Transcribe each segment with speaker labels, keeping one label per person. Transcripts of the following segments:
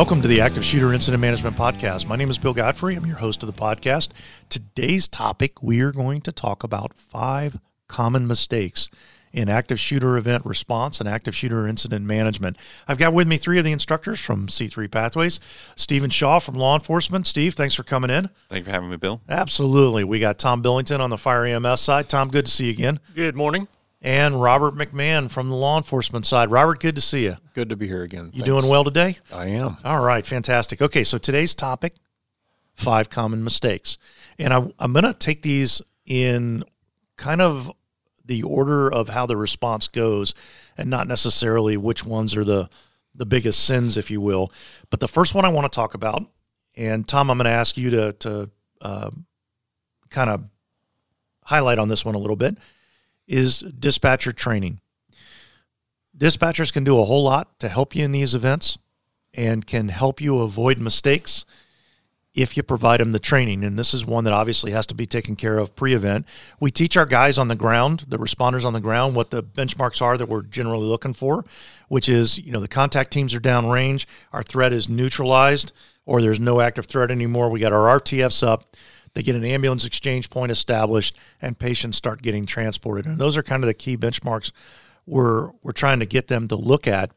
Speaker 1: Welcome to the Active Shooter Incident Management Podcast. My name is Bill Godfrey. I'm your host of the podcast. Today's topic, we are going to talk about five common mistakes in active shooter event response and active shooter incident management. I've got with me three of the instructors from C3 Pathways. Stephen Shaw from law enforcement. Steve, thanks for coming in.
Speaker 2: Thank you for having me, Bill.
Speaker 1: Absolutely. We got Tom Billington on the fire EMS side. Tom, good to see you again.
Speaker 3: Good morning
Speaker 1: and Robert McMahon from the law enforcement side. Robert, good to see you.
Speaker 4: Good to be here again.
Speaker 1: You Thanks. doing well today?
Speaker 4: I am.
Speaker 1: All right, fantastic. Okay, so today's topic five common mistakes. And I, I'm going to take these in kind of the order of how the response goes and not necessarily which ones are the, the biggest sins, if you will. But the first one I want to talk about, and Tom, I'm going to ask you to, to uh, kind of highlight on this one a little bit is dispatcher training. Dispatchers can do a whole lot to help you in these events and can help you avoid mistakes if you provide them the training. And this is one that obviously has to be taken care of pre event. We teach our guys on the ground, the responders on the ground, what the benchmarks are that we're generally looking for, which is, you know, the contact teams are downrange, our threat is neutralized, or there's no active threat anymore. We got our RTFs up. They get an ambulance exchange point established, and patients start getting transported. And those are kind of the key benchmarks we're we're trying to get them to look at.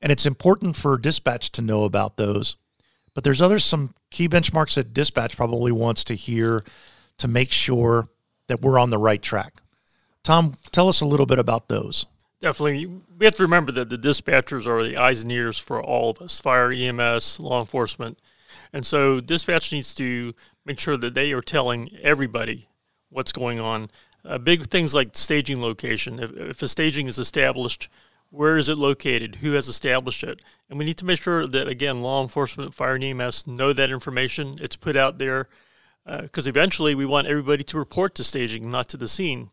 Speaker 1: And it's important for dispatch to know about those. But there's other some key benchmarks that dispatch probably wants to hear to make sure that we're on the right track. Tom, tell us a little bit about those.
Speaker 3: Definitely. We have to remember that the dispatchers are the eyes and ears for all of us fire, EMS, law enforcement. And so dispatch needs to make sure that they are telling everybody what's going on. Uh, big things like staging location. If, if a staging is established, where is it located? Who has established it? And we need to make sure that, again, law enforcement, fire, and EMS know that information. It's put out there because uh, eventually we want everybody to report to staging, not to the scene.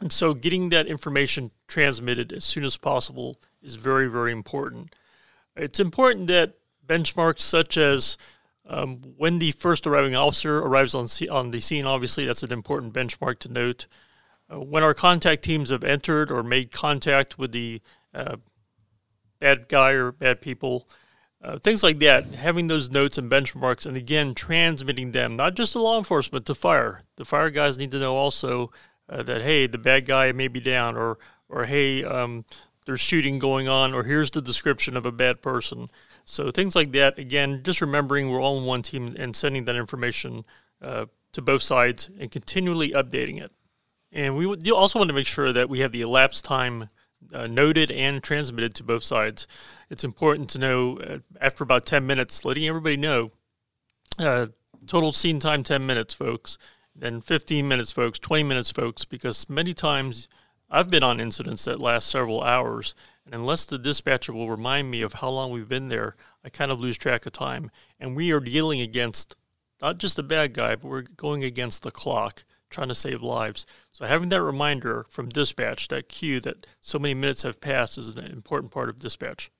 Speaker 3: And so getting that information transmitted as soon as possible is very, very important. It's important that benchmarks such as um, when the first arriving officer arrives on, on the scene, obviously that's an important benchmark to note. Uh, when our contact teams have entered or made contact with the uh, bad guy or bad people, uh, things like that, having those notes and benchmarks, and again, transmitting them, not just to law enforcement, to fire. The fire guys need to know also uh, that, hey, the bad guy may be down, or, or hey, um, there's shooting going on, or here's the description of a bad person. So things like that. Again, just remembering we're all in one team and sending that information uh, to both sides and continually updating it. And we also want to make sure that we have the elapsed time uh, noted and transmitted to both sides. It's important to know uh, after about 10 minutes, letting everybody know uh, total scene time 10 minutes, folks, then 15 minutes, folks, 20 minutes, folks, because many times I've been on incidents that last several hours and unless the dispatcher will remind me of how long we've been there, I kind of lose track of time. And we are dealing against not just the bad guy, but we're going against the clock, trying to save lives. So having that reminder from dispatch, that cue that so many minutes have passed, is an important part of dispatch.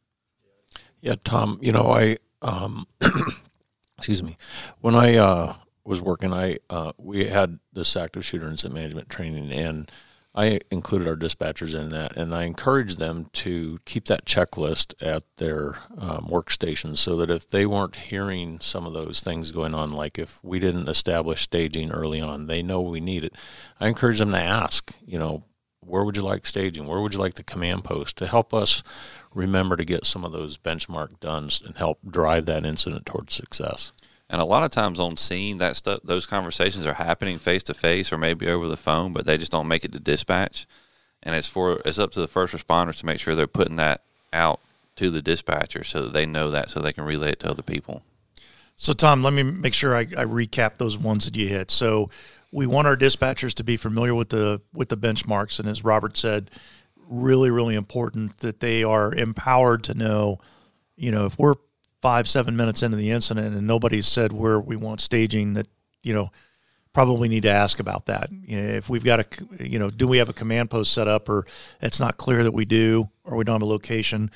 Speaker 4: Yeah, Tom. You know, I um, excuse me. When I uh, was working, I uh, we had this active shooter incident management training, and I included our dispatchers in that, and I encouraged them to keep that checklist at their um, workstations so that if they weren't hearing some of those things going on, like if we didn't establish staging early on, they know we need it. I encourage them to ask, you know, where would you like staging? Where would you like the command post to help us remember to get some of those benchmark done and help drive that incident towards success?
Speaker 2: And a lot of times on scene, that stuff, those conversations are happening face to face or maybe over the phone, but they just don't make it to dispatch. And it's for it's up to the first responders to make sure they're putting that out to the dispatcher so that they know that so they can relay it to other people.
Speaker 1: So Tom, let me make sure I, I recap those ones that you hit. So we want our dispatchers to be familiar with the with the benchmarks, and as Robert said, really really important that they are empowered to know, you know, if we're five, seven minutes into the incident and nobody's said where we want staging, that, you know, probably need to ask about that. You know, if we've got a, you know, do we have a command post set up or it's not clear that we do or we don't have a location,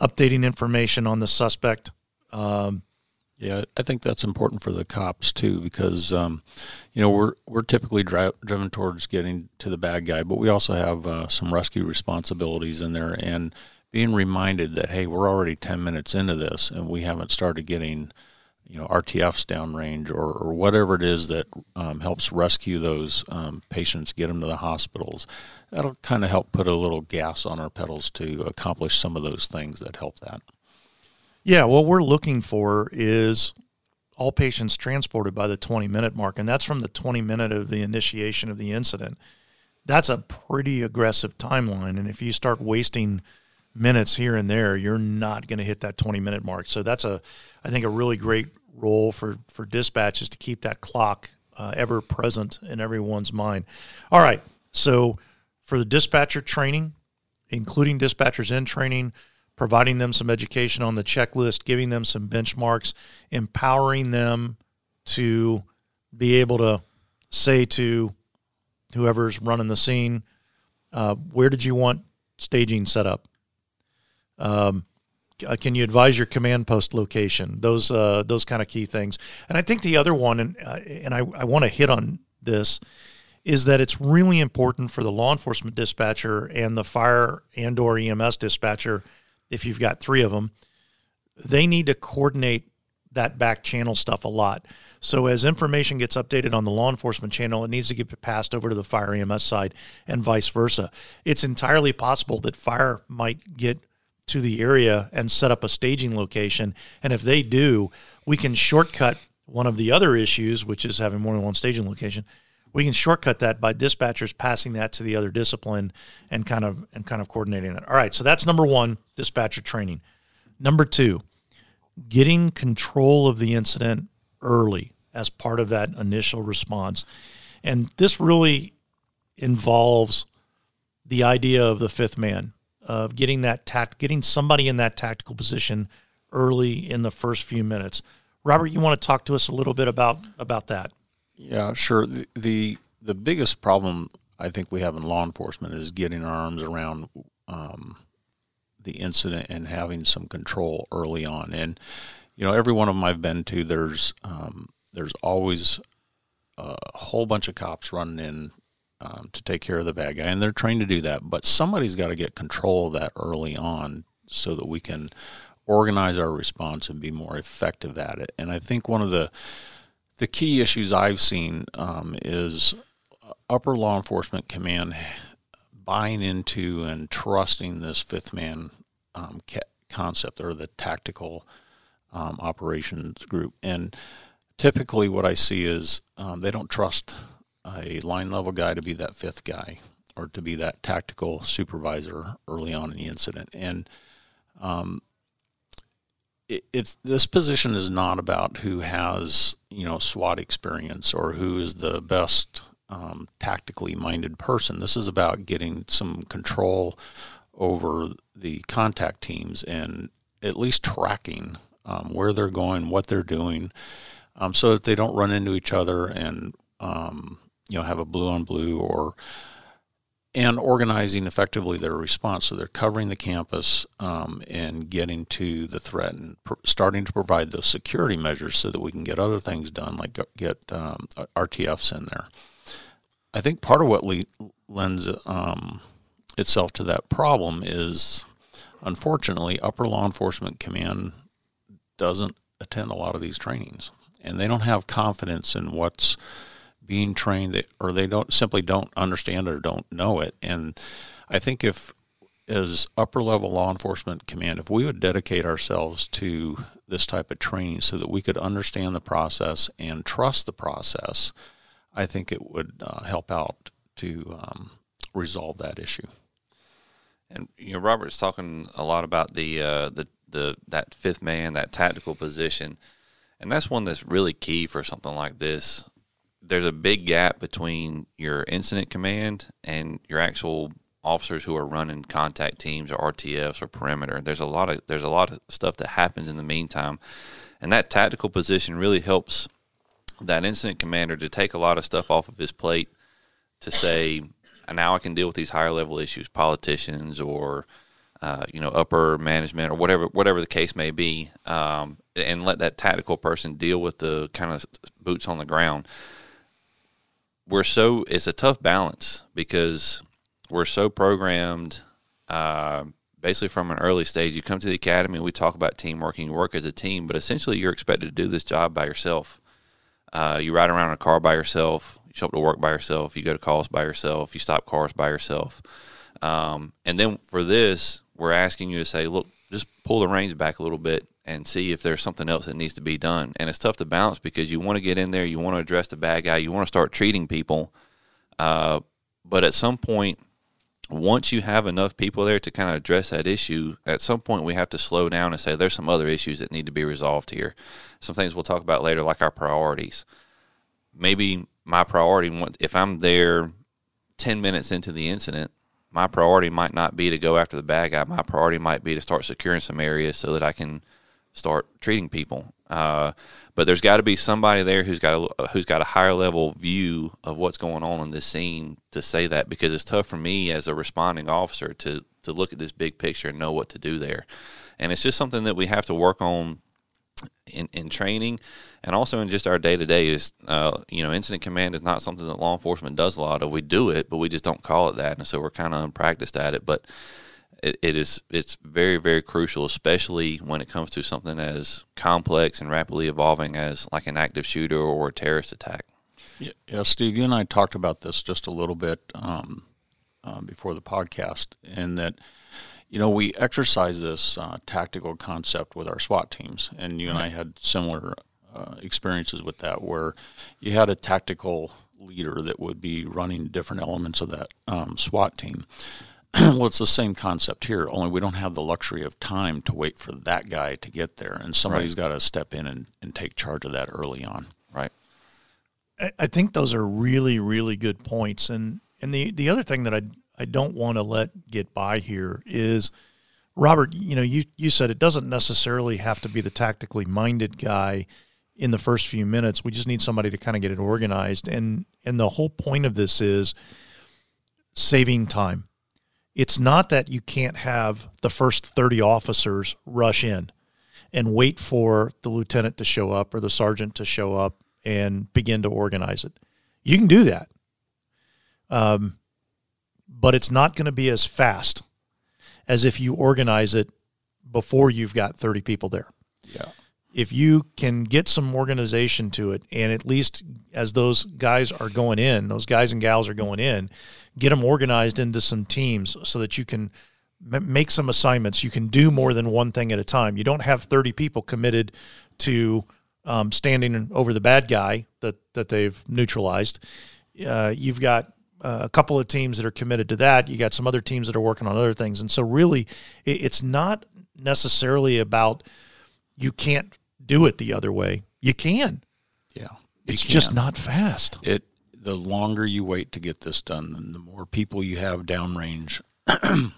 Speaker 1: updating information on the suspect. Um,
Speaker 4: yeah, I think that's important for the cops too, because um, you know we're we're typically dri- driven towards getting to the bad guy, but we also have uh, some rescue responsibilities in there, and being reminded that hey, we're already ten minutes into this and we haven't started getting you know RTFs downrange or, or whatever it is that um, helps rescue those um, patients, get them to the hospitals. That'll kind of help put a little gas on our pedals to accomplish some of those things that help that.
Speaker 1: Yeah, what we're looking for is all patients transported by the 20 minute mark, and that's from the 20 minute of the initiation of the incident. That's a pretty aggressive timeline, and if you start wasting minutes here and there, you're not going to hit that 20 minute mark. So that's a, I think, a really great role for for dispatches to keep that clock uh, ever present in everyone's mind. All right, so for the dispatcher training, including dispatchers in training, providing them some education on the checklist, giving them some benchmarks, empowering them to be able to say to whoever's running the scene, uh, where did you want staging set up? Um, uh, can you advise your command post location? Those uh, those kind of key things. And I think the other one, and uh, and I, I want to hit on this, is that it's really important for the law enforcement dispatcher and the fire and or EMS dispatcher, if you've got three of them, they need to coordinate that back channel stuff a lot. So as information gets updated on the law enforcement channel, it needs to get passed over to the fire EMS side and vice versa. It's entirely possible that fire might get to the area and set up a staging location. And if they do, we can shortcut one of the other issues, which is having more than one staging location. We can shortcut that by dispatchers passing that to the other discipline and kind of and kind of coordinating that. All right, so that's number one, dispatcher training. Number two, getting control of the incident early as part of that initial response. And this really involves the idea of the fifth man of getting that tact, getting somebody in that tactical position early in the first few minutes. Robert, you want to talk to us a little bit about about that?
Speaker 4: Yeah, sure. The the, the biggest problem I think we have in law enforcement is getting our arms around um, the incident and having some control early on. And you know, every one of them I've been to, there's um, there's always a whole bunch of cops running in um, to take care of the bad guy, and they're trained to do that. But somebody's got to get control of that early on so that we can organize our response and be more effective at it. And I think one of the the key issues I've seen um, is upper law enforcement command buying into and trusting this fifth man um, concept or the tactical um, operations group. And typically, what I see is um, they don't trust a line level guy to be that fifth guy or to be that tactical supervisor early on in the incident. And um, it, it's this position is not about who has you know SWAT experience or who is the best um, tactically minded person. This is about getting some control over the contact teams and at least tracking um, where they're going, what they're doing, um, so that they don't run into each other and um, you know have a blue on blue or and organizing effectively their response. So they're covering the campus um, and getting to the threat and pr- starting to provide those security measures so that we can get other things done, like get um, RTFs in there. I think part of what le- lends um, itself to that problem is, unfortunately, upper law enforcement command doesn't attend a lot of these trainings, and they don't have confidence in what's being trained that, or they don't simply don't understand or don't know it. And I think if as upper level law enforcement command, if we would dedicate ourselves to this type of training so that we could understand the process and trust the process, I think it would uh, help out to um, resolve that issue.
Speaker 2: And you know, Robert's talking a lot about the uh, the the that fifth man, that tactical position, and that's one that's really key for something like this there's a big gap between your incident command and your actual officers who are running contact teams or RTFs or perimeter. There's a lot of there's a lot of stuff that happens in the meantime, and that tactical position really helps that incident commander to take a lot of stuff off of his plate to say, now I can deal with these higher level issues, politicians or uh, you know upper management or whatever whatever the case may be, um, and let that tactical person deal with the kind of boots on the ground we're so it's a tough balance because we're so programmed uh, basically from an early stage. You come to the academy, we talk about teamwork and you work as a team, but essentially you're expected to do this job by yourself. Uh, you ride around in a car by yourself. You show up to work by yourself. You go to calls by yourself. You stop cars by yourself. Um, and then for this, we're asking you to say, look, just pull the reins back a little bit and see if there's something else that needs to be done. And it's tough to balance because you want to get in there, you want to address the bad guy, you want to start treating people. Uh, but at some point, once you have enough people there to kind of address that issue, at some point we have to slow down and say there's some other issues that need to be resolved here. Some things we'll talk about later, like our priorities. Maybe my priority, if I'm there 10 minutes into the incident, my priority might not be to go after the bad guy. My priority might be to start securing some areas so that I can start treating people. Uh, but there's got to be somebody there who's got a who's got a higher level view of what's going on in this scene to say that because it's tough for me as a responding officer to to look at this big picture and know what to do there, and it's just something that we have to work on in, in training and also in just our day to day is uh, you know incident command is not something that law enforcement does a lot of. We do it, but we just don't call it that, and so we're kind of unpracticed at it. But it, it is it's very very crucial, especially when it comes to something as complex and rapidly evolving as like an active shooter or a terrorist attack.
Speaker 4: Yeah, yeah Steve, you and I talked about this just a little bit um, uh, before the podcast, and that you know we exercise this uh, tactical concept with our SWAT teams, and you and I had similar uh, experiences with that, where you had a tactical leader that would be running different elements of that um, SWAT team. well, it's the same concept here, only we don't have the luxury of time to wait for that guy to get there. And somebody's right. got to step in and, and take charge of that early on.
Speaker 2: Right.
Speaker 1: I, think those are really, really good points. And and the, the other thing that I I don't want to let get by here is Robert, you know, you, you said it doesn't necessarily have to be the tactically minded guy in the first few minutes. We just need somebody to kind of get it organized. And and the whole point of this is saving time it's not that you can't have the first 30 officers rush in and wait for the lieutenant to show up or the sergeant to show up and begin to organize it. You can do that. Um, but it's not going to be as fast as if you organize it before you've got 30 people there.
Speaker 4: Yeah.
Speaker 1: If you can get some organization to it, and at least as those guys are going in, those guys and gals are going in, get them organized into some teams so that you can make some assignments. You can do more than one thing at a time. You don't have 30 people committed to um, standing over the bad guy that, that they've neutralized. Uh, you've got uh, a couple of teams that are committed to that. You got some other teams that are working on other things. And so, really, it, it's not necessarily about you can't do it the other way. You can.
Speaker 4: Yeah.
Speaker 1: It's can. just not fast.
Speaker 4: It the longer you wait to get this done, and the more people you have downrange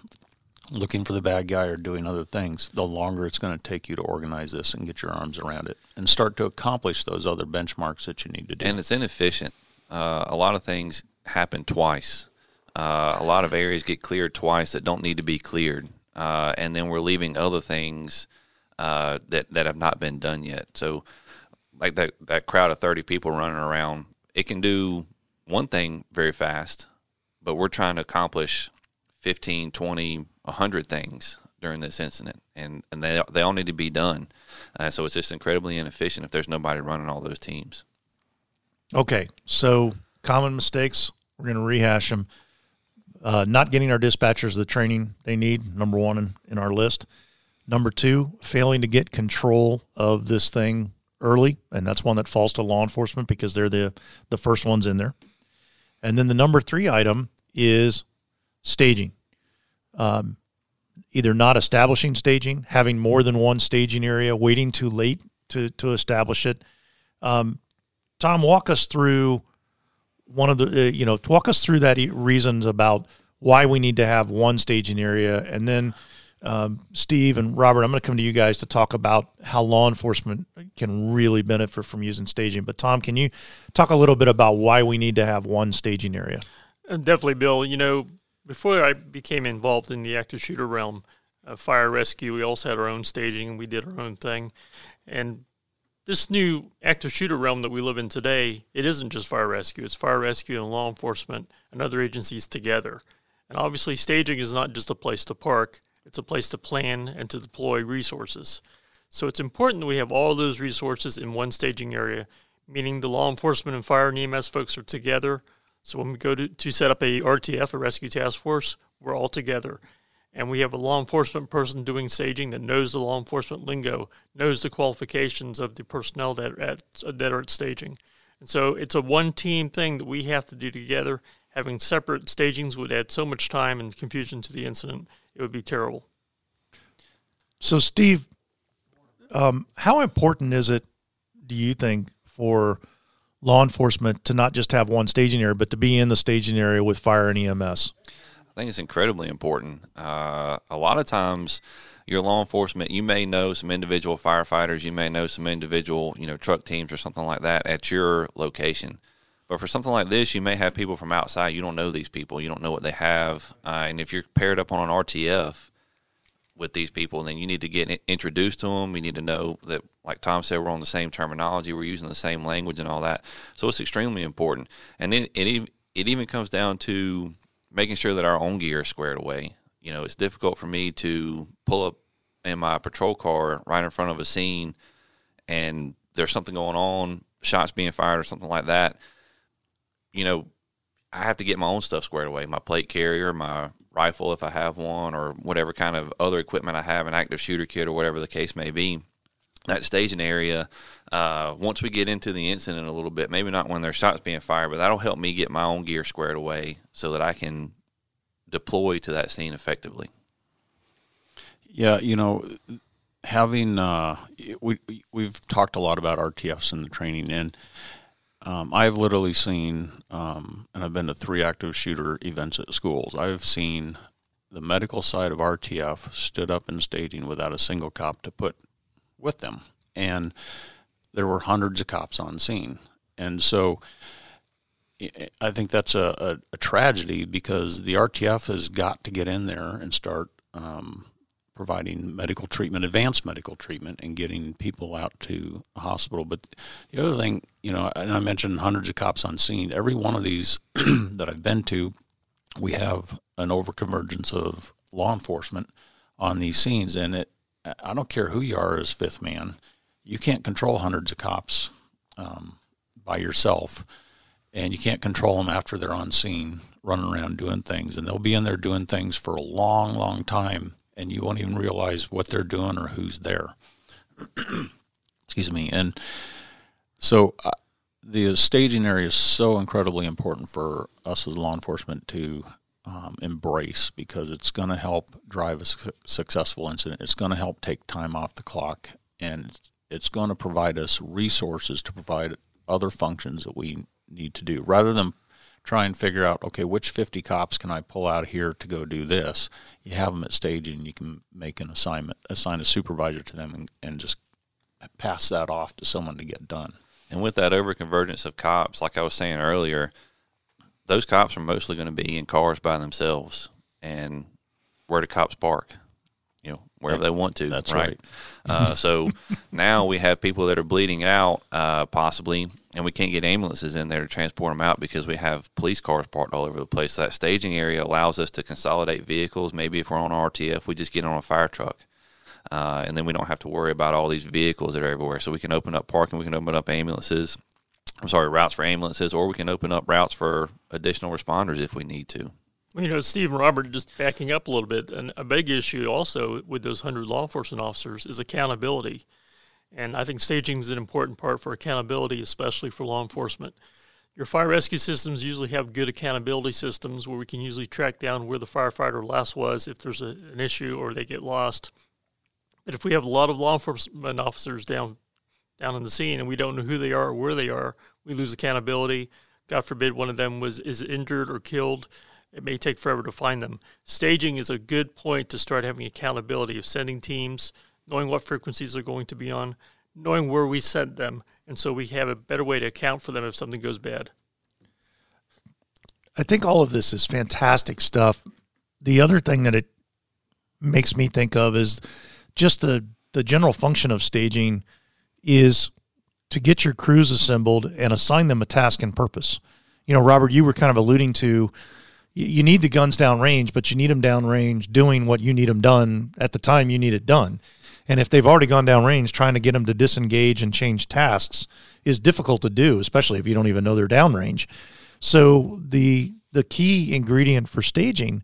Speaker 4: looking for the bad guy or doing other things, the longer it's going to take you to organize this and get your arms around it and start to accomplish those other benchmarks that you need to do.
Speaker 2: And it's inefficient. Uh, a lot of things happen twice. Uh, a lot of areas get cleared twice that don't need to be cleared, uh, and then we're leaving other things uh, that that have not been done yet. So, like that that crowd of thirty people running around, it can do one thing very fast, but we're trying to accomplish 15, 20, 100 things during this incident, and, and they, they all need to be done. Uh, so it's just incredibly inefficient if there's nobody running all those teams.
Speaker 1: Okay, so common mistakes, we're going to rehash them. Uh, not getting our dispatchers the training they need, number one in, in our list. Number two, failing to get control of this thing early, and that's one that falls to law enforcement because they're the, the first ones in there. And then the number three item is staging. Um, either not establishing staging, having more than one staging area, waiting too late to, to establish it. Um, Tom, walk us through one of the, uh, you know, walk us through that reasons about why we need to have one staging area. And then um, Steve and Robert, I'm going to come to you guys to talk about how law enforcement can really benefit from using staging. But Tom, can you talk a little bit about why we need to have one staging area?
Speaker 3: Uh, definitely, Bill. You know, before I became involved in the active shooter realm, uh, fire rescue, we also had our own staging. And we did our own thing, and this new active shooter realm that we live in today, it isn't just fire rescue. It's fire rescue and law enforcement and other agencies together. And obviously, staging is not just a place to park It's a place to plan and to deploy resources. So it's important that we have all those resources in one staging area, meaning the law enforcement and fire and EMS folks are together. So when we go to, to set up a RTF, a rescue task force, we're all together. And we have a law enforcement person doing staging that knows the law enforcement lingo, knows the qualifications of the personnel that are at, that are at staging. And so it's a one team thing that we have to do together. Having separate stagings would add so much time and confusion to the incident. It would be terrible.
Speaker 1: So, Steve, um, how important is it, do you think, for law enforcement to not just have one staging area, but to be in the staging area with fire and EMS?
Speaker 2: I think it's incredibly important. Uh, a lot of times, your law enforcement, you may know some individual firefighters, you may know some individual, you know, truck teams or something like that at your location. But for something like this, you may have people from outside. You don't know these people. You don't know what they have. Uh, and if you're paired up on an RTF with these people, then you need to get introduced to them. You need to know that, like Tom said, we're on the same terminology. We're using the same language and all that. So it's extremely important. And then it, it even comes down to making sure that our own gear is squared away you know, it's difficult for me to pull up in my patrol car right in front of a scene and there's something going on, shots being fired or something like that. You know, I have to get my own stuff squared away my plate carrier, my rifle if I have one, or whatever kind of other equipment I have, an active shooter kit or whatever the case may be. That staging area, uh, once we get into the incident a little bit, maybe not when there's shots being fired, but that'll help me get my own gear squared away so that I can deploy to that scene effectively.
Speaker 4: Yeah, you know, having uh, we we've talked a lot about RTFs in the training, and um, I've literally seen, um, and I've been to three active shooter events at schools. I've seen the medical side of RTF stood up in staging without a single cop to put with them, and there were hundreds of cops on scene, and so I think that's a, a, a, tragedy because the RTF has got to get in there and start um, providing medical treatment, advanced medical treatment, and getting people out to a hospital. But the other thing, you know, and I mentioned hundreds of cops on scene. Every one of these that I've been to, we have an overconvergence of law enforcement on these scenes, and it. I don't care who you are as fifth man, you can't control hundreds of cops um, by yourself and you can't control them after they're on scene running around doing things and they'll be in there doing things for a long long time and you won't even realize what they're doing or who's there. Excuse me. And so uh, the staging area is so incredibly important for us as law enforcement to um, embrace because it's going to help drive a su- successful incident. It's going to help take time off the clock and it's going to provide us resources to provide other functions that we need to do. Rather than try and figure out okay which 50 cops can i pull out here to go do this? You have them at staging you can make an assignment assign a supervisor to them and, and just pass that off to someone to get done.
Speaker 2: And with that overconvergence of cops like i was saying earlier those cops are mostly going to be in cars by themselves and where do cops park you know wherever they want to.
Speaker 4: That's right.
Speaker 2: right. uh, so now we have people that are bleeding out, uh, possibly, and we can't get ambulances in there to transport them out because we have police cars parked all over the place. So that staging area allows us to consolidate vehicles. Maybe if we're on RTF, we just get on a fire truck. Uh, and then we don't have to worry about all these vehicles that are everywhere. So we can open up parking, we can open up ambulances. I'm sorry, routes for ambulances, or we can open up routes for additional responders if we need to.
Speaker 3: You know, Steve and Robert, just backing up a little bit, and a big issue also with those 100 law enforcement officers is accountability. And I think staging is an important part for accountability, especially for law enforcement. Your fire rescue systems usually have good accountability systems where we can usually track down where the firefighter last was if there's a, an issue or they get lost. But if we have a lot of law enforcement officers down down in the scene and we don't know who they are or where they are, we lose accountability. God forbid one of them was is injured or killed it may take forever to find them. Staging is a good point to start having accountability of sending teams, knowing what frequencies they're going to be on, knowing where we sent them, and so we have a better way to account for them if something goes bad.
Speaker 1: I think all of this is fantastic stuff. The other thing that it makes me think of is just the the general function of staging is to get your crews assembled and assign them a task and purpose. You know, Robert, you were kind of alluding to you, need the guns downrange, but you need them downrange doing what you need them done at the time you need it done. And if they've already gone downrange, trying to get them to disengage and change tasks is difficult to do, especially if you don't even know they're downrange. So the the key ingredient for staging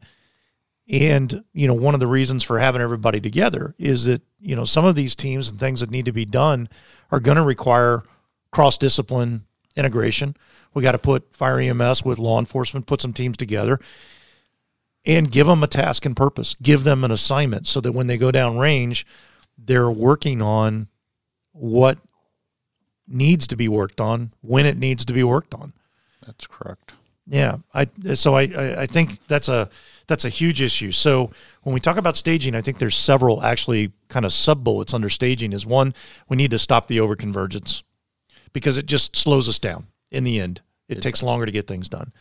Speaker 1: and you know one of the reasons for having everybody together is that you know some of these teams and things that need to be done are going to require cross discipline integration. We got to put fire EMS with law enforcement, put some teams together and give them a task and purpose. Give them an assignment so that when they go down range, they're working on what needs to be worked on when it needs to be worked on.
Speaker 4: That's correct.
Speaker 1: Yeah, I so I I think that's a that's a huge issue. So when we talk about staging, I think there's several actually kind of sub bullets under staging. Is one we need to stop the overconvergence because it just slows us down in the end. It, it takes does. longer to get things done.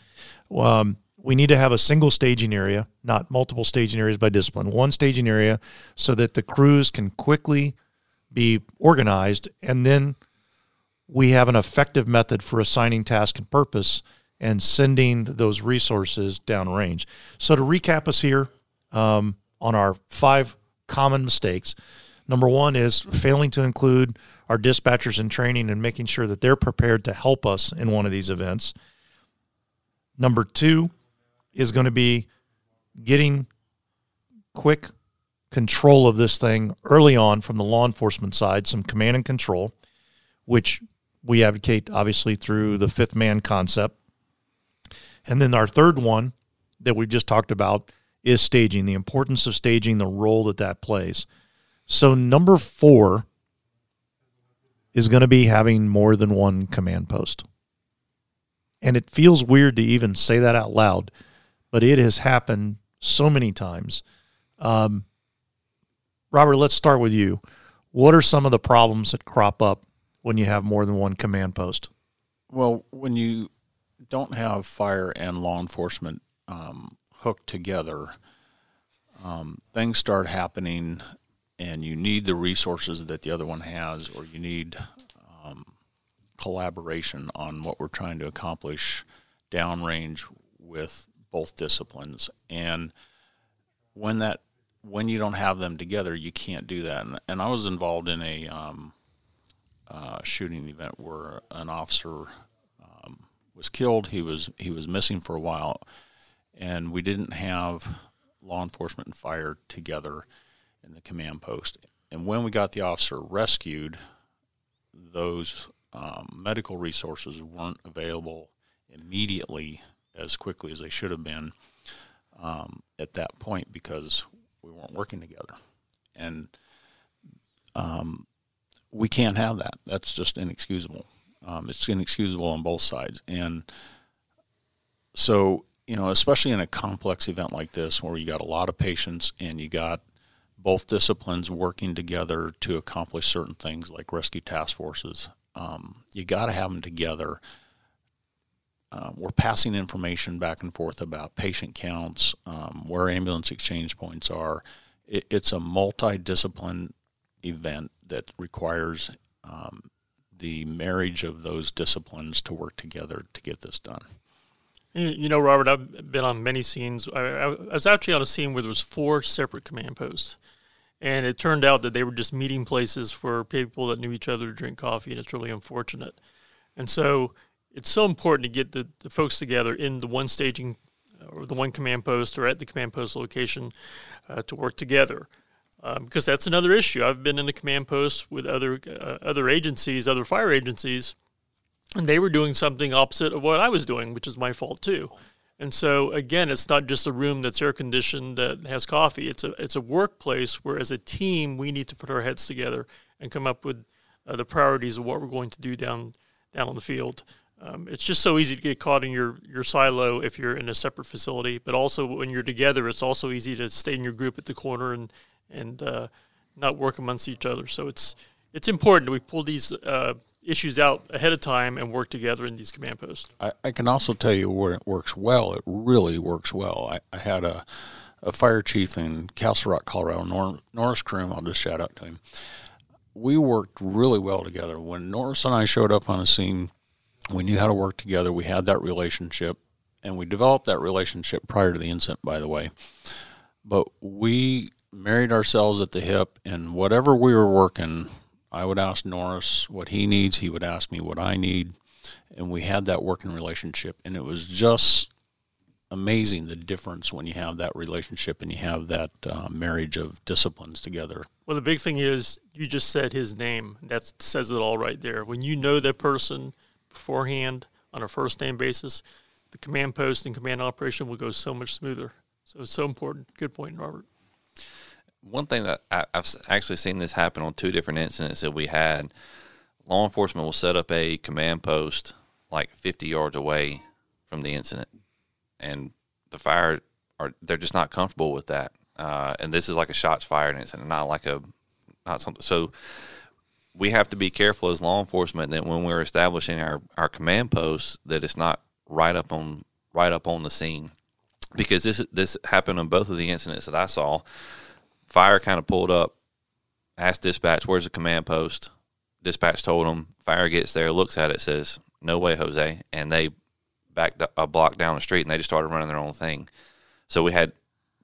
Speaker 1: Um, we need to have a single staging area, not multiple staging areas by discipline. One staging area so that the crews can quickly be organized and then we have an effective method for assigning task and purpose and sending those resources downrange. So to recap us here um, on our five common mistakes, number one is failing to include our dispatchers in training and making sure that they're prepared to help us in one of these events. Number two is going to be getting quick control of this thing early on from the law enforcement side, some command and control, which we advocate obviously through the fifth man concept. And then our third one that we've just talked about is staging, the importance of staging, the role that that plays. So, number four is going to be having more than one command post. And it feels weird to even say that out loud, but it has happened so many times. Um, Robert, let's start with you. What are some of the problems that crop up when you have more than one command post?
Speaker 4: Well, when you don't have fire and law enforcement um, hooked together, um, things start happening, and you need the resources that the other one has, or you need um, collaboration on what we're trying to accomplish downrange with both disciplines. And when that when you don't have them together, you can't do that. And, and I was involved in a um, uh, shooting event where an officer um, was killed. He was he was missing for a while, and we didn't have law enforcement and fire together in the command post. And when we got the officer rescued, those um, medical resources weren't available immediately as quickly as they should have been um, at that point because we weren't working together. And um, we can't have that. That's just inexcusable. Um, it's inexcusable on both sides. And so, you know, especially in a complex event like this where you got a lot of patients and you got both disciplines working together to accomplish certain things like rescue task forces, um, you got to have them together. Uh, we're passing information back and forth about patient counts, um, where ambulance exchange points are. It, it's a multidiscipline event that requires um, the marriage of those disciplines to work together to get this done.
Speaker 3: You know, Robert, I've been on many scenes. I, I, was actually on a scene where there was four separate command posts, and it turned out that they were just meeting places for people that knew each other to drink coffee, and it's really unfortunate. And so, it's so important to get the, the folks together in the one staging or the one command post or at the command post location uh, to work together um, because that's another issue. I've been in the command post with other uh, other agencies, other fire agencies, and they were doing something opposite of what I was doing, which is my fault too. And so again, it's not just a room that's air conditioned that has coffee. It's a it's a workplace where, as a team, we need to put our heads together and come up with uh, the priorities of what we're going to do down down on the field. Um, it's just so easy to get caught in your, your silo if you're in a separate facility, but also when you're together, it's also easy to stay in your group at the corner and and uh, not work amongst each other. So it's it's important we pull these uh, issues out ahead of time and work together in these command posts.
Speaker 4: I, I, can also tell you where it works well. It really works well. I, I had a, a fire chief in Castle Rock, Colorado, Nor- Norris Kroom. I'll just shout out to him. We worked really well together. When Norris and I showed up on a scene, we knew how to work together. We had that relationship, and we developed that relationship prior to the incident, by the way. But we married ourselves at the hip, and whatever we were working, I would ask Norris what he needs, he would ask me what I need, and we had that working relationship, and it was just amazing the difference when you have that relationship and you have that uh, marriage of disciplines together.
Speaker 3: Well, the big thing is you just said his name. That says it all right there. When you know that person beforehand on a first name basis, the command post and command operation will go so much smoother. So it's so important. Good point, Robert.
Speaker 2: One thing that I, I've actually seen this happen on two different incidents that we had. Law enforcement will set up a command post like 50 yards away from the incident and the fire are they're just not comfortable with that. Uh, and this is like a shots fired incident, not like a not something. So we have to be careful as law enforcement that when we're establishing our, our command posts that it's not right up on right up on the scene because this this happened on both of the incidents that I saw. Fire kind of pulled up, asked dispatch, "Where's the command post?" Dispatch told them. Fire gets there, looks at it, says, "No way, Jose," and they backed a block down the street and they just started running their own thing. So we had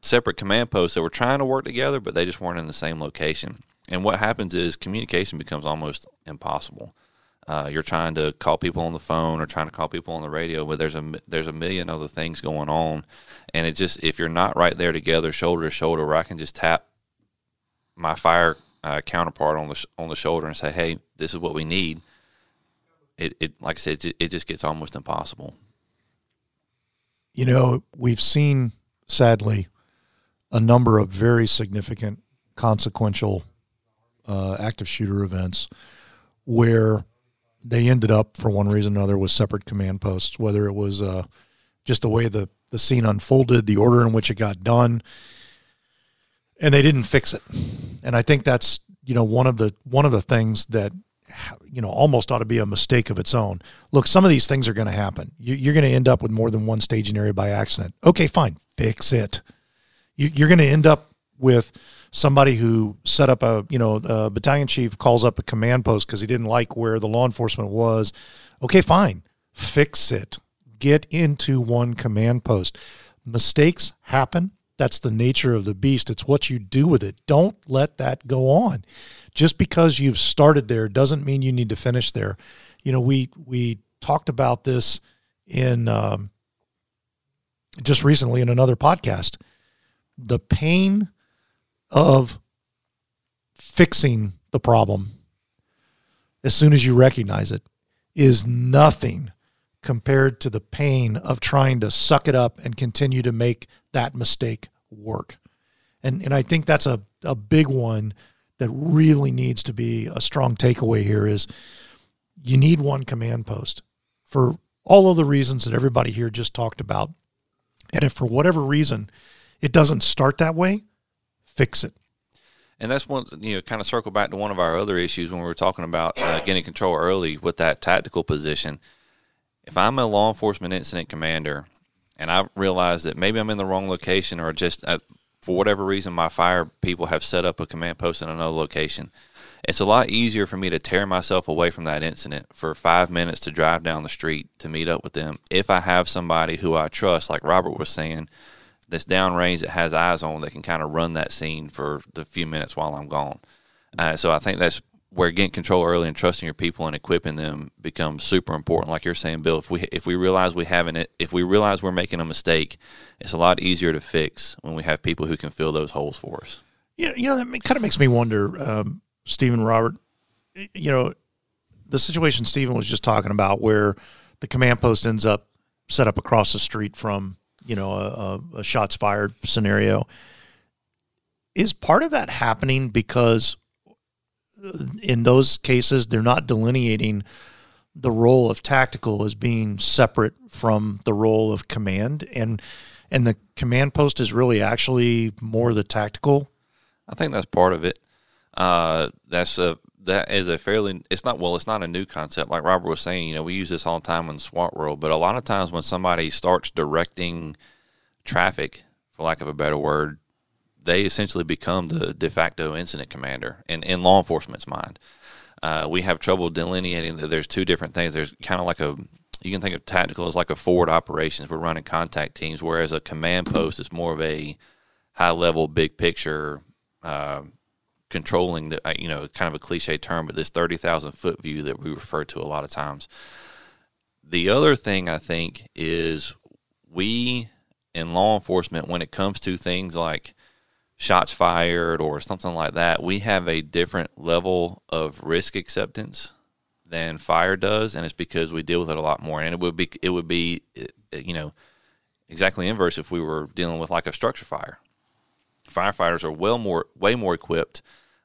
Speaker 2: separate command posts that were trying to work together, but they just weren't in the same location. And what happens is communication becomes almost impossible. Uh, you're trying to call people on the phone or trying to call people on the radio, but there's a there's a million other things going on, and it just if you're not right there together, shoulder to shoulder, where I can just tap my fire uh, counterpart on the on the shoulder and say, "Hey, this is what we need." It, it like I said, it, it just gets almost impossible.
Speaker 1: You know, we've seen, sadly, a number of very significant, consequential uh, active shooter events where they ended up, for one reason or another, with separate command posts, whether it was uh, just the way the, the scene unfolded, the order in which it got done, and they didn't fix it. And I think that's you know one of the one of the things that you know almost ought to be a mistake of its own. Look, some of these things are going to happen. You, are going to end up with more than one staging area by accident. Okay, fine, fix it. You, you're going to end up with somebody who set up a you know the battalion chief calls up a command post because he didn't like where the law enforcement was. Okay, fine, fix it. Get into one command post. Mistakes happen. That's the nature of the beast. It's what you do with it. Don't let that go on just because you've started there doesn't mean you need to finish there. You know, we we talked about this in um, just recently in another podcast. The pain of fixing the problem as soon as you recognize it is nothing compared to the pain of trying to suck it up and continue to make that mistake work. And and I think that's a, a big one that really needs to be a strong takeaway here is you need one command post for all of the reasons that everybody here just talked about. And if for whatever reason it doesn't start that way, fix it.
Speaker 2: And that's one, you know, kind of circle back to one of our other issues when we were talking about uh, getting control early with that tactical position. If I'm a law enforcement incident commander and I realize that maybe I'm in the wrong location or just uh, for whatever reason, my fire people have set up a command post in another location. It's a lot easier for me to tear myself away from that incident for five minutes to drive down the street to meet up with them if I have somebody who I trust, like Robert was saying, that's downrange that has eyes on that can kind of run that scene for the few minutes while I'm gone. Uh, so I think that's where getting control early and trusting your people and equipping them becomes super important. Like you're saying, Bill, if we if we realize we haven't it, if we realize we're making a mistake, it's a lot easier to fix when we have people who can fill those holes for us.
Speaker 1: Yeah, you know that kind of makes me wonder, um, Stephen Robert. You know, the situation Stephen was just talking about, where the command post ends up set up across the street from you know a, a shots fired scenario. Is part of that happening because in those cases, they're not delineating the role of tactical as being separate from the role of command, and and the command post is really actually more the tactical.
Speaker 2: I think that's part of it. Uh, that's a that is a fairly it's not well it's not a new concept like robert was saying you know we use this all the time in the swat world but a lot of times when somebody starts directing traffic for lack of a better word they essentially become the de facto incident commander in, in law enforcement's mind. Uh, we have trouble delineating that there's two different things. There's kind of like a you can think of tactical as like a forward operations. We're running contact teams, whereas a command post is more of a high level, big picture, uh, controlling the uh, you know kind of a cliche term, but this thirty thousand foot view that we refer to a lot of times. The other thing I think is we in law enforcement, when it comes to things like shots fired or something like that, we have a different level of risk acceptance than fire does, and it's because we deal with it a lot more. And it would be it would be you know exactly inverse if we were dealing with like a structure fire. Firefighters are well more way more equipped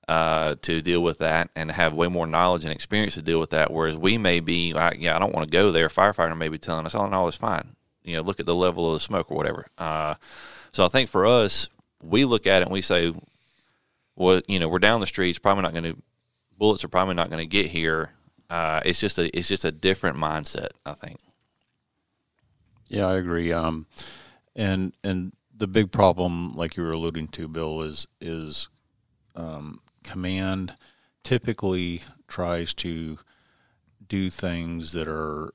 Speaker 2: uh, to deal with that and have way more knowledge and experience to deal with that. Whereas we may be, yeah, I don't want to go there. Firefighter may be telling us, oh no, it's fine. You know, look at the level of the smoke or whatever. Uh, so I think for us, we look at it and we say, well, you know, we're down the streets, probably not going to bullets are probably not going to get here. Uh, it's just a it's just a different mindset, I think.
Speaker 4: Yeah, I agree. Um, and and the big problem, like you were alluding to, Bill, is is um, command typically tries to do things that are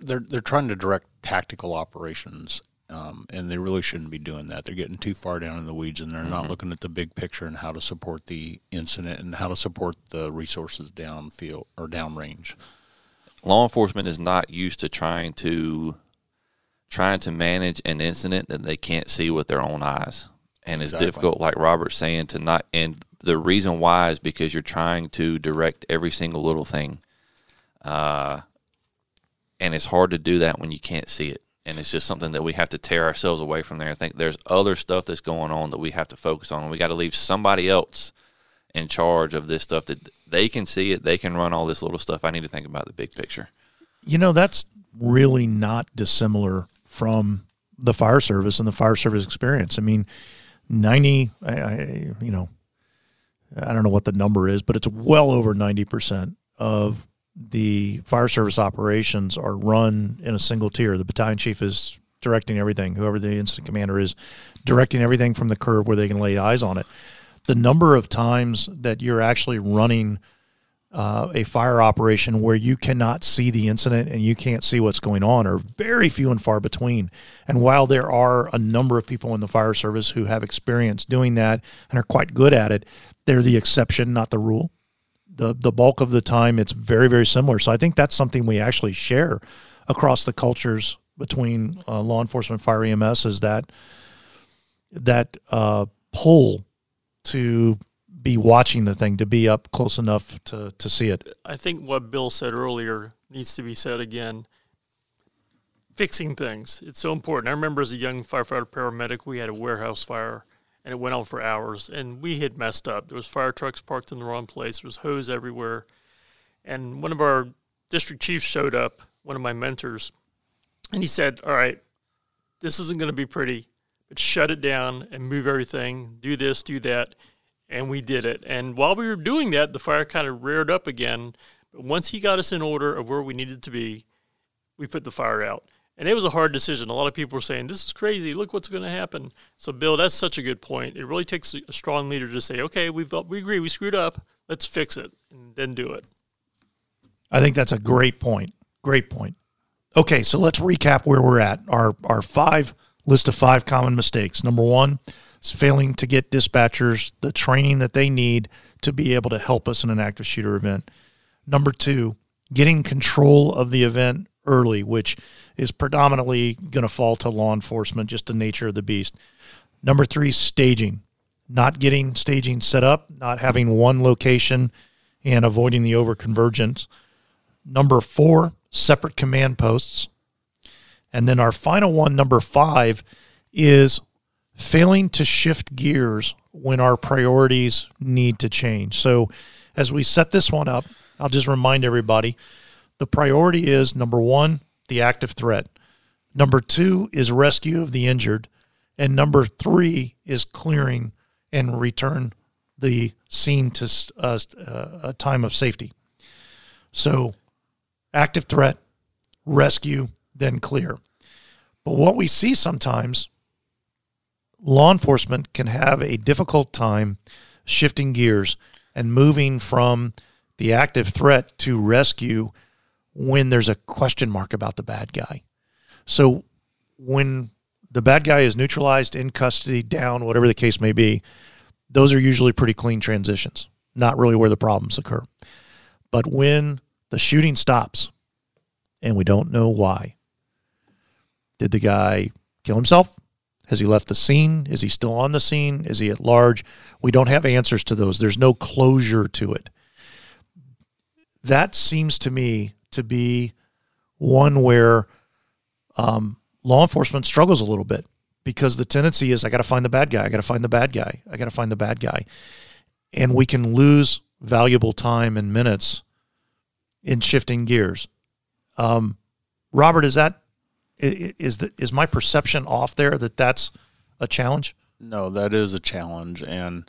Speaker 4: they're they're trying to direct tactical operations um, and they really shouldn't be doing that. They're getting too far down in the weeds, and they're mm-hmm. not looking at the big picture and how to support the incident and how to support the resources downfield or downrange.
Speaker 2: Law enforcement is not used to trying to trying to manage an incident that they can't see with their own eyes, and it's exactly. difficult, like Robert's saying, to not. And the reason why is because you're trying to direct every single little thing, uh, and it's hard to do that when you can't see it and it's just something that we have to tear ourselves away from there. I think there's other stuff that's going on that we have to focus on, we got to leave somebody else in charge of this stuff that they can see it, they can run all this little stuff. I need to think about the big picture.
Speaker 1: You know, that's really not dissimilar from the fire service and the fire service experience. I mean, 90, I, I you know, I don't know what the number is, but it's well over 90% of the fire service operations are run in a single tier. The battalion chief is directing everything, whoever the incident commander is, directing everything from the curb where they can lay eyes on it. The number of times that you're actually running uh, a fire operation where you cannot see the incident and you can't see what's going on are very few and far between. And while there are a number of people in the fire service who have experience doing that and are quite good at it, they're the exception, not the rule the the bulk of the time it's very very similar. So I think that's something we actually share across the cultures between uh, law enforcement, fire EMS is that that uh, pull to be watching the thing, to be up close enough to to see it.
Speaker 3: I think what Bill said earlier needs to be said again. Fixing things, it's so important. I remember as a young firefighter paramedic, we had a warehouse fire and it went on for hours. And we had messed up. There was fire trucks parked in the wrong place. There was hose everywhere. And one of our district chiefs showed up, one of my mentors, and he said, "All right, this isn't going to be pretty, but shut it down and move everything. Do this, do that." And we did it. And while we were doing that, the fire kind of reared up again. But once he got us in order of where we needed to be, we put the fire out. And it was a hard decision. A lot of people were saying, This is crazy. Look what's going to happen. So, Bill, that's such a good point. It really takes a strong leader to say, Okay, we've we agree, we screwed up. Let's fix it and then do it.
Speaker 1: I think that's a great point. Great point. Okay, so let's recap where we're at. Our, our five list of five common mistakes. Number one is failing to get dispatchers the training that they need to be able to help us in an active shooter event. Number two, getting control of the event early, which is predominantly going to fall to law enforcement, just the nature of the beast. Number three, staging. Not getting staging set up, not having one location, and avoiding the overconvergence. Number four, separate command posts. And then our final one, number five, is failing to shift gears when our priorities need to change. So, as we set this one up, I'll just remind everybody the priority is number one, the active threat. Number two is rescue of the injured. And number three is clearing and return the scene to uh, uh, a time of safety. So, active threat, rescue, then clear. But what we see sometimes, law enforcement can have a difficult time shifting gears and moving from the active threat to rescue when there's a question mark about the bad guy. So when the bad guy is neutralized, in custody, down, whatever the case may be, those are usually pretty clean transitions, not really where the problems occur. But when the shooting stops and we don't know why, did the guy kill himself? Has he left the scene? Is he still on the scene? Is he at large? We don't have answers to those. There's no closure to it. That seems to me to be one where um, law enforcement struggles a little bit because the tendency is I got to find the bad guy. I got to find the bad guy. I got to find the bad guy. And we can lose valuable time and minutes in shifting gears. Um, Robert, is that is the, is my perception off there that that's a challenge?
Speaker 4: No, that is a challenge, and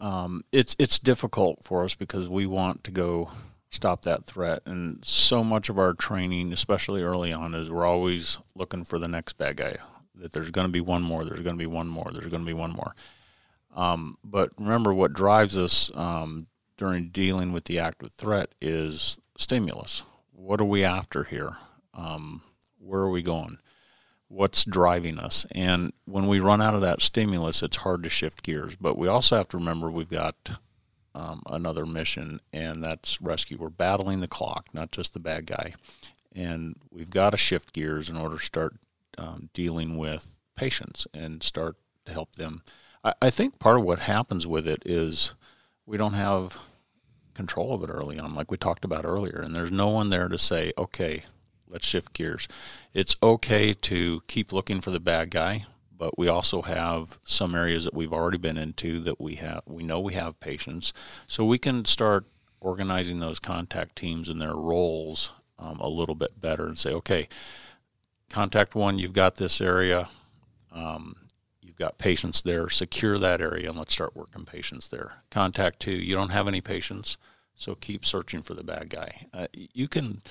Speaker 4: um, it's it's difficult for us because we want to go stop that threat, and so much of our training, especially early on, is we're always looking for the next bad guy. That there's going to be one more. There's going to be one more. There's going to be one more. Um, but remember, what drives us um, during dealing with the active threat is stimulus. What are we after here? Um, where are we going? What's driving us? And when we run out of that stimulus, it's hard to shift gears. But we also have to remember we've got um, another mission, and that's rescue. We're battling the clock, not just the bad guy. And we've got to shift gears in order to start um, dealing with patients and start to help them. I, I think part of what happens with it is we don't have control of it early on, like we talked about earlier. And there's no one there to say, okay, let's shift gears. It's okay to keep looking for the bad guy, but we also have some areas that we've already been into that we have we know we have patients, so we can start organizing those contact teams and their roles um, a little bit better and say, okay, contact one, you've got this area. Um, you've got patients there, secure that area and let's start working patients there. Contact two, you don't have any patients, so keep searching for the bad guy. Uh, you can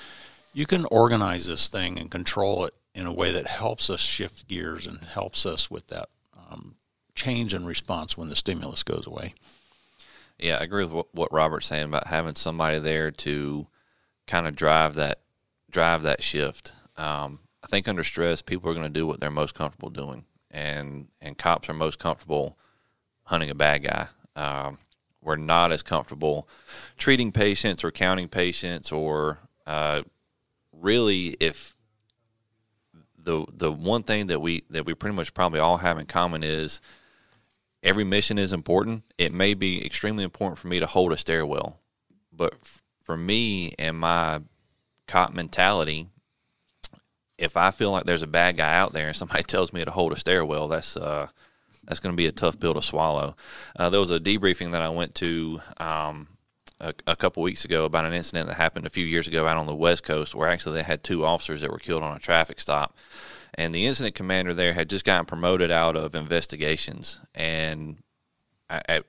Speaker 4: you can organize this thing and control it in a way that helps us shift gears and helps us with that um, change in response when the stimulus goes away.
Speaker 2: Yeah, I agree with what, what Robert's saying about having somebody there to kind of drive that drive that shift. Um, I think under stress, people are going to do what they're most comfortable doing, and and cops are most comfortable hunting a bad guy. Um, we're not as comfortable treating patients or counting patients or uh, really, if the the one thing that we that we pretty much probably all have in common is every mission is important. It may be extremely important for me to hold a stairwell, but f- for me and my cop mentality, if I feel like there's a bad guy out there and somebody tells me to hold a stairwell, that's uh, that's going to be a tough pill to swallow. Uh, there was a debriefing that I went to um, a, a couple weeks ago about an incident that happened a few years ago out on the West Coast where actually they had two officers that were killed on a traffic stop. And the incident commander there had just gotten promoted out of investigations and I, I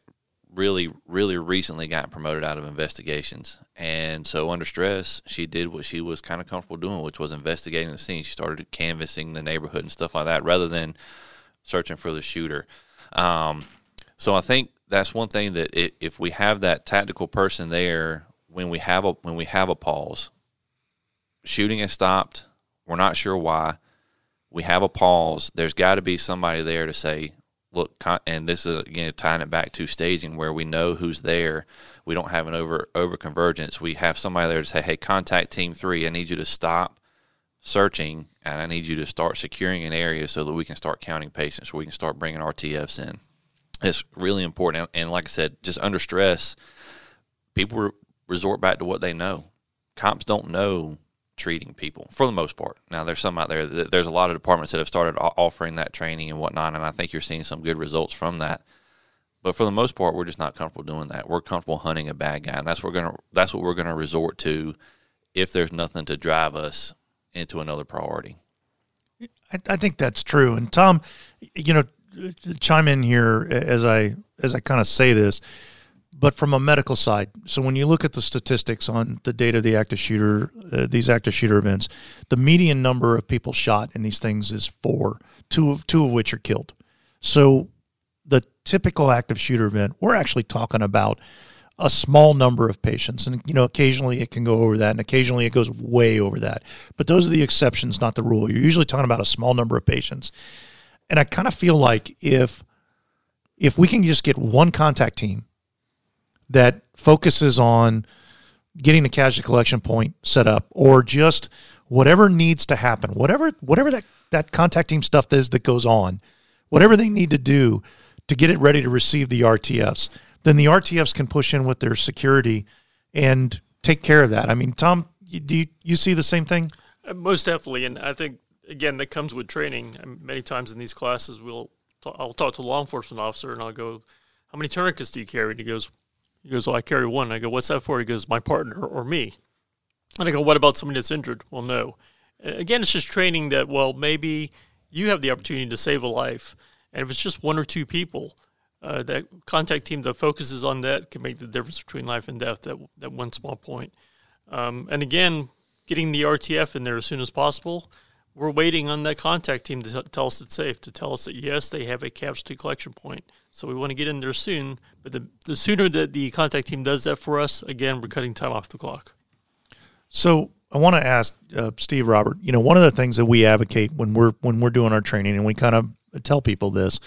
Speaker 2: really, really recently gotten promoted out of investigations. And so, under stress, she did what she was kind of comfortable doing, which was investigating the scene. She started canvassing the neighborhood and stuff like that rather than searching for the shooter. Um, so, I think that's one thing that it, if we have that tactical person there when we have a when we have a pause, shooting has stopped. We're not sure why. We have a pause. There's got to be somebody there to say, look, and this is again tying it back to staging where we know who's there. We don't have an over over convergence. We have somebody there to say, hey, contact team three. I need you to stop searching and I need you to start securing an area so that we can start counting patients. So we can start bringing RTFs in it's really important. And like I said, just under stress, people resort back to what they know. Cops don't know treating people for the most part. Now, there's some out there. There's a lot of departments that have started offering that training and whatnot, and I think you're seeing some good results from that. But for the most part, we're just not comfortable doing that. We're comfortable hunting a bad guy, and that's what we're gonna that's what we're gonna resort to if there's nothing to drive us into another priority.
Speaker 1: I, I think that's true. And Tom, you know, chime in here as I as I kind of say this, but from a medical side. So when you look at the statistics on the data of the active shooter, uh, these active shooter events, the median number of people shot in these things is four, two of two of which are killed. So the typical active shooter event, we're actually talking about a small number of patients. And, you know, occasionally it can go over that and occasionally it goes way over that. But those are the exceptions, not the rule. You're usually talking about a small number of patients. And I kind of feel like if if we can just get one contact team that focuses on getting the casualty collection point set up or just whatever needs to happen, whatever whatever that, that contact team stuff is that goes on, whatever they need to do to get it ready to receive the RTFs, then the RTFs can push in with their security and take care of that. I mean, Tom, do you, you see the same thing?
Speaker 3: Uh, most definitely, and I think again that comes with training. Many times in these classes, we'll I'll talk to a law enforcement officer and I'll go, "How many tourniquets do you carry?" And he goes, "He goes, well, I carry one." And I go, "What's that for?" He goes, "My partner or me." And I go, "What about somebody that's injured?" Well, no. Again, it's just training that. Well, maybe you have the opportunity to save a life, and if it's just one or two people, uh, that contact team that focuses on that can make the difference between life and death. That that one small point. Um, and again, getting the RTF in there as soon as possible we're waiting on that contact team to tell us it's safe, to tell us that yes, they have a casualty collection point. So we want to get in there soon. But the, the sooner that the contact team does that for us, again, we're cutting time off the clock.
Speaker 1: So I want to ask uh, Steve Robert. You know, one of the things that we advocate when we're when we're doing our training, and we kind of tell people this,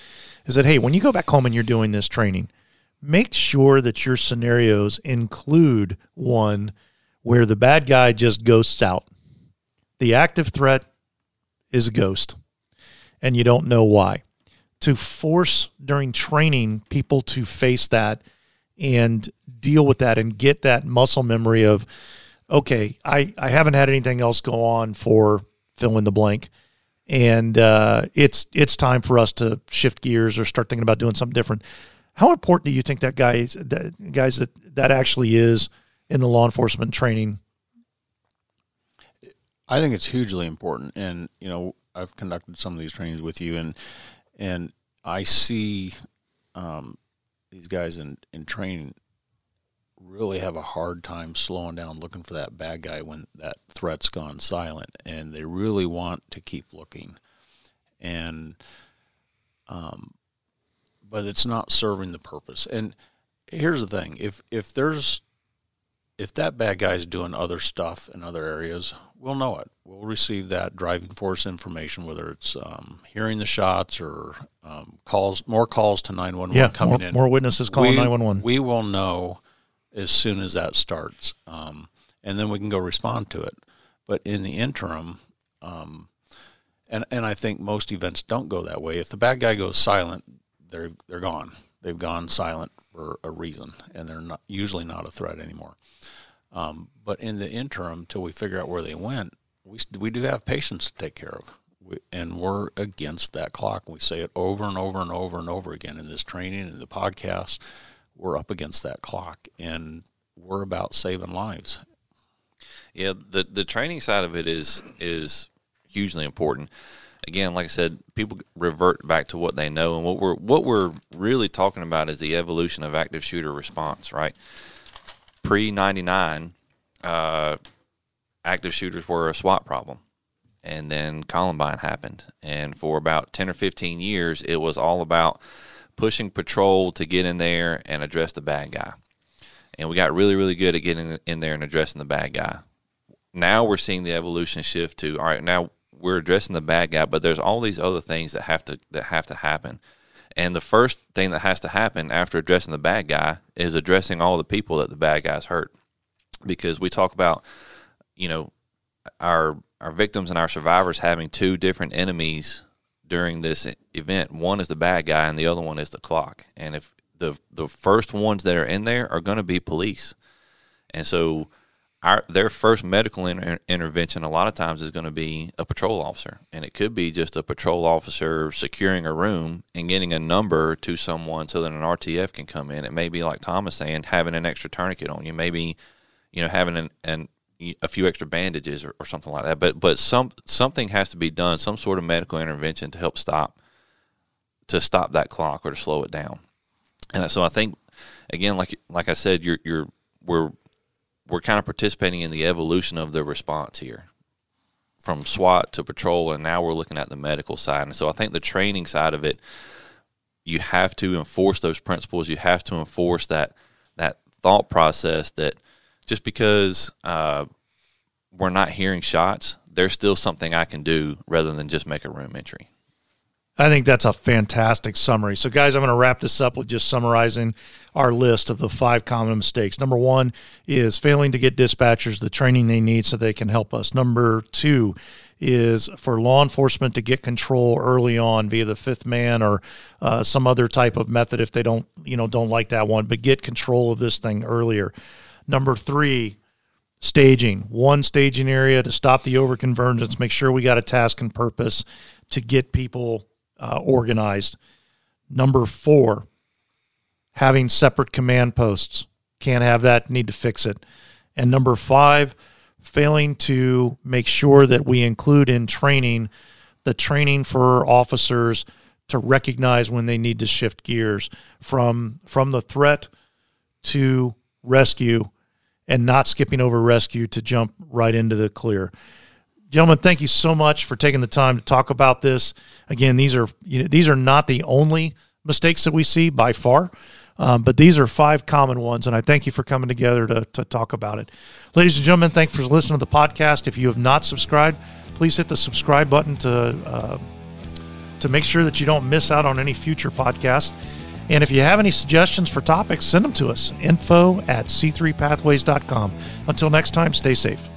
Speaker 1: is that hey, when you go back home and you're doing this training, make sure that your scenarios include one where the bad guy just ghosts out. The active threat is a ghost and you don't know why. To force during training people to face that and deal with that and get that muscle memory of, okay, I, I haven't had anything else go on for fill in the blank. And uh, it's it's time for us to shift gears or start thinking about doing something different. How important do you think that guys that guys that that actually is in the law enforcement training
Speaker 4: I think it's hugely important, and you know, I've conducted some of these trainings with you, and and I see um, these guys in in training really have a hard time slowing down, looking for that bad guy when that threat's gone silent, and they really want to keep looking, and um, but it's not serving the purpose. And here's the thing: if if there's if that bad guy is doing other stuff in other areas, we'll know it. We'll receive that driving force information, whether it's um, hearing the shots or um, calls, more calls to 911
Speaker 1: yeah,
Speaker 4: coming
Speaker 1: more,
Speaker 4: in.
Speaker 1: More witnesses calling 911.
Speaker 4: We will know as soon as that starts, um, and then we can go respond to it. But in the interim, um, and and I think most events don't go that way. If the bad guy goes silent, they're they're gone. They've gone silent for a reason, and they're not usually not a threat anymore. Um, but in the interim, till we figure out where they went, we we do have patients to take care of, we, and we're against that clock. We say it over and over and over and over again in this training and the podcast. We're up against that clock, and we're about saving lives.
Speaker 2: Yeah, the the training side of it is is hugely important. Again, like I said, people revert back to what they know, and what we're what we're really talking about is the evolution of active shooter response, right? Pre 99, uh, active shooters were a SWAT problem. And then Columbine happened. And for about 10 or 15 years, it was all about pushing patrol to get in there and address the bad guy. And we got really, really good at getting in there and addressing the bad guy. Now we're seeing the evolution shift to all right, now we're addressing the bad guy, but there's all these other things that have to that have to happen. And the first thing that has to happen after addressing the bad guy is addressing all the people that the bad guys hurt. Because we talk about, you know, our our victims and our survivors having two different enemies during this event. One is the bad guy and the other one is the clock. And if the the first ones that are in there are going to be police. And so our their first medical inter- intervention a lot of times is going to be a patrol officer, and it could be just a patrol officer securing a room and getting a number to someone so that an RTF can come in. It may be like Thomas saying, having an extra tourniquet on you, maybe you know having an, an a few extra bandages or, or something like that. But but some something has to be done, some sort of medical intervention to help stop to stop that clock or to slow it down. And so I think again, like like I said, you're you're we're we're kind of participating in the evolution of the response here from SWAT to patrol, and now we're looking at the medical side. And so I think the training side of it, you have to enforce those principles. You have to enforce that that thought process that just because uh, we're not hearing shots, there's still something I can do rather than just make a room entry.
Speaker 1: I think that's a fantastic summary. So, guys, I'm going to wrap this up with just summarizing our list of the five common mistakes. Number one is failing to get dispatchers the training they need so they can help us. Number two is for law enforcement to get control early on via the fifth man or uh, some other type of method if they don't, you know, don't like that one, but get control of this thing earlier. Number three, staging one staging area to stop the overconvergence make sure we got a task and purpose to get people uh, organized. Number four, having separate command posts. Can't have that, need to fix it. And number five, failing to make sure that we include in training the training for officers to recognize when they need to shift gears from from the threat to rescue and not skipping over rescue to jump right into the clear. Gentlemen, thank you so much for taking the time to talk about this. Again, these are you know, these are not the only mistakes that we see by far, um, but these are five common ones, and I thank you for coming together to, to talk about it. Ladies and gentlemen, thanks for listening to the podcast. If you have not subscribed, please hit the subscribe button to uh, to make sure that you don't miss out on any future podcasts. And if you have any suggestions for topics, send them to us. Info at c3pathways.com. Until next time, stay safe.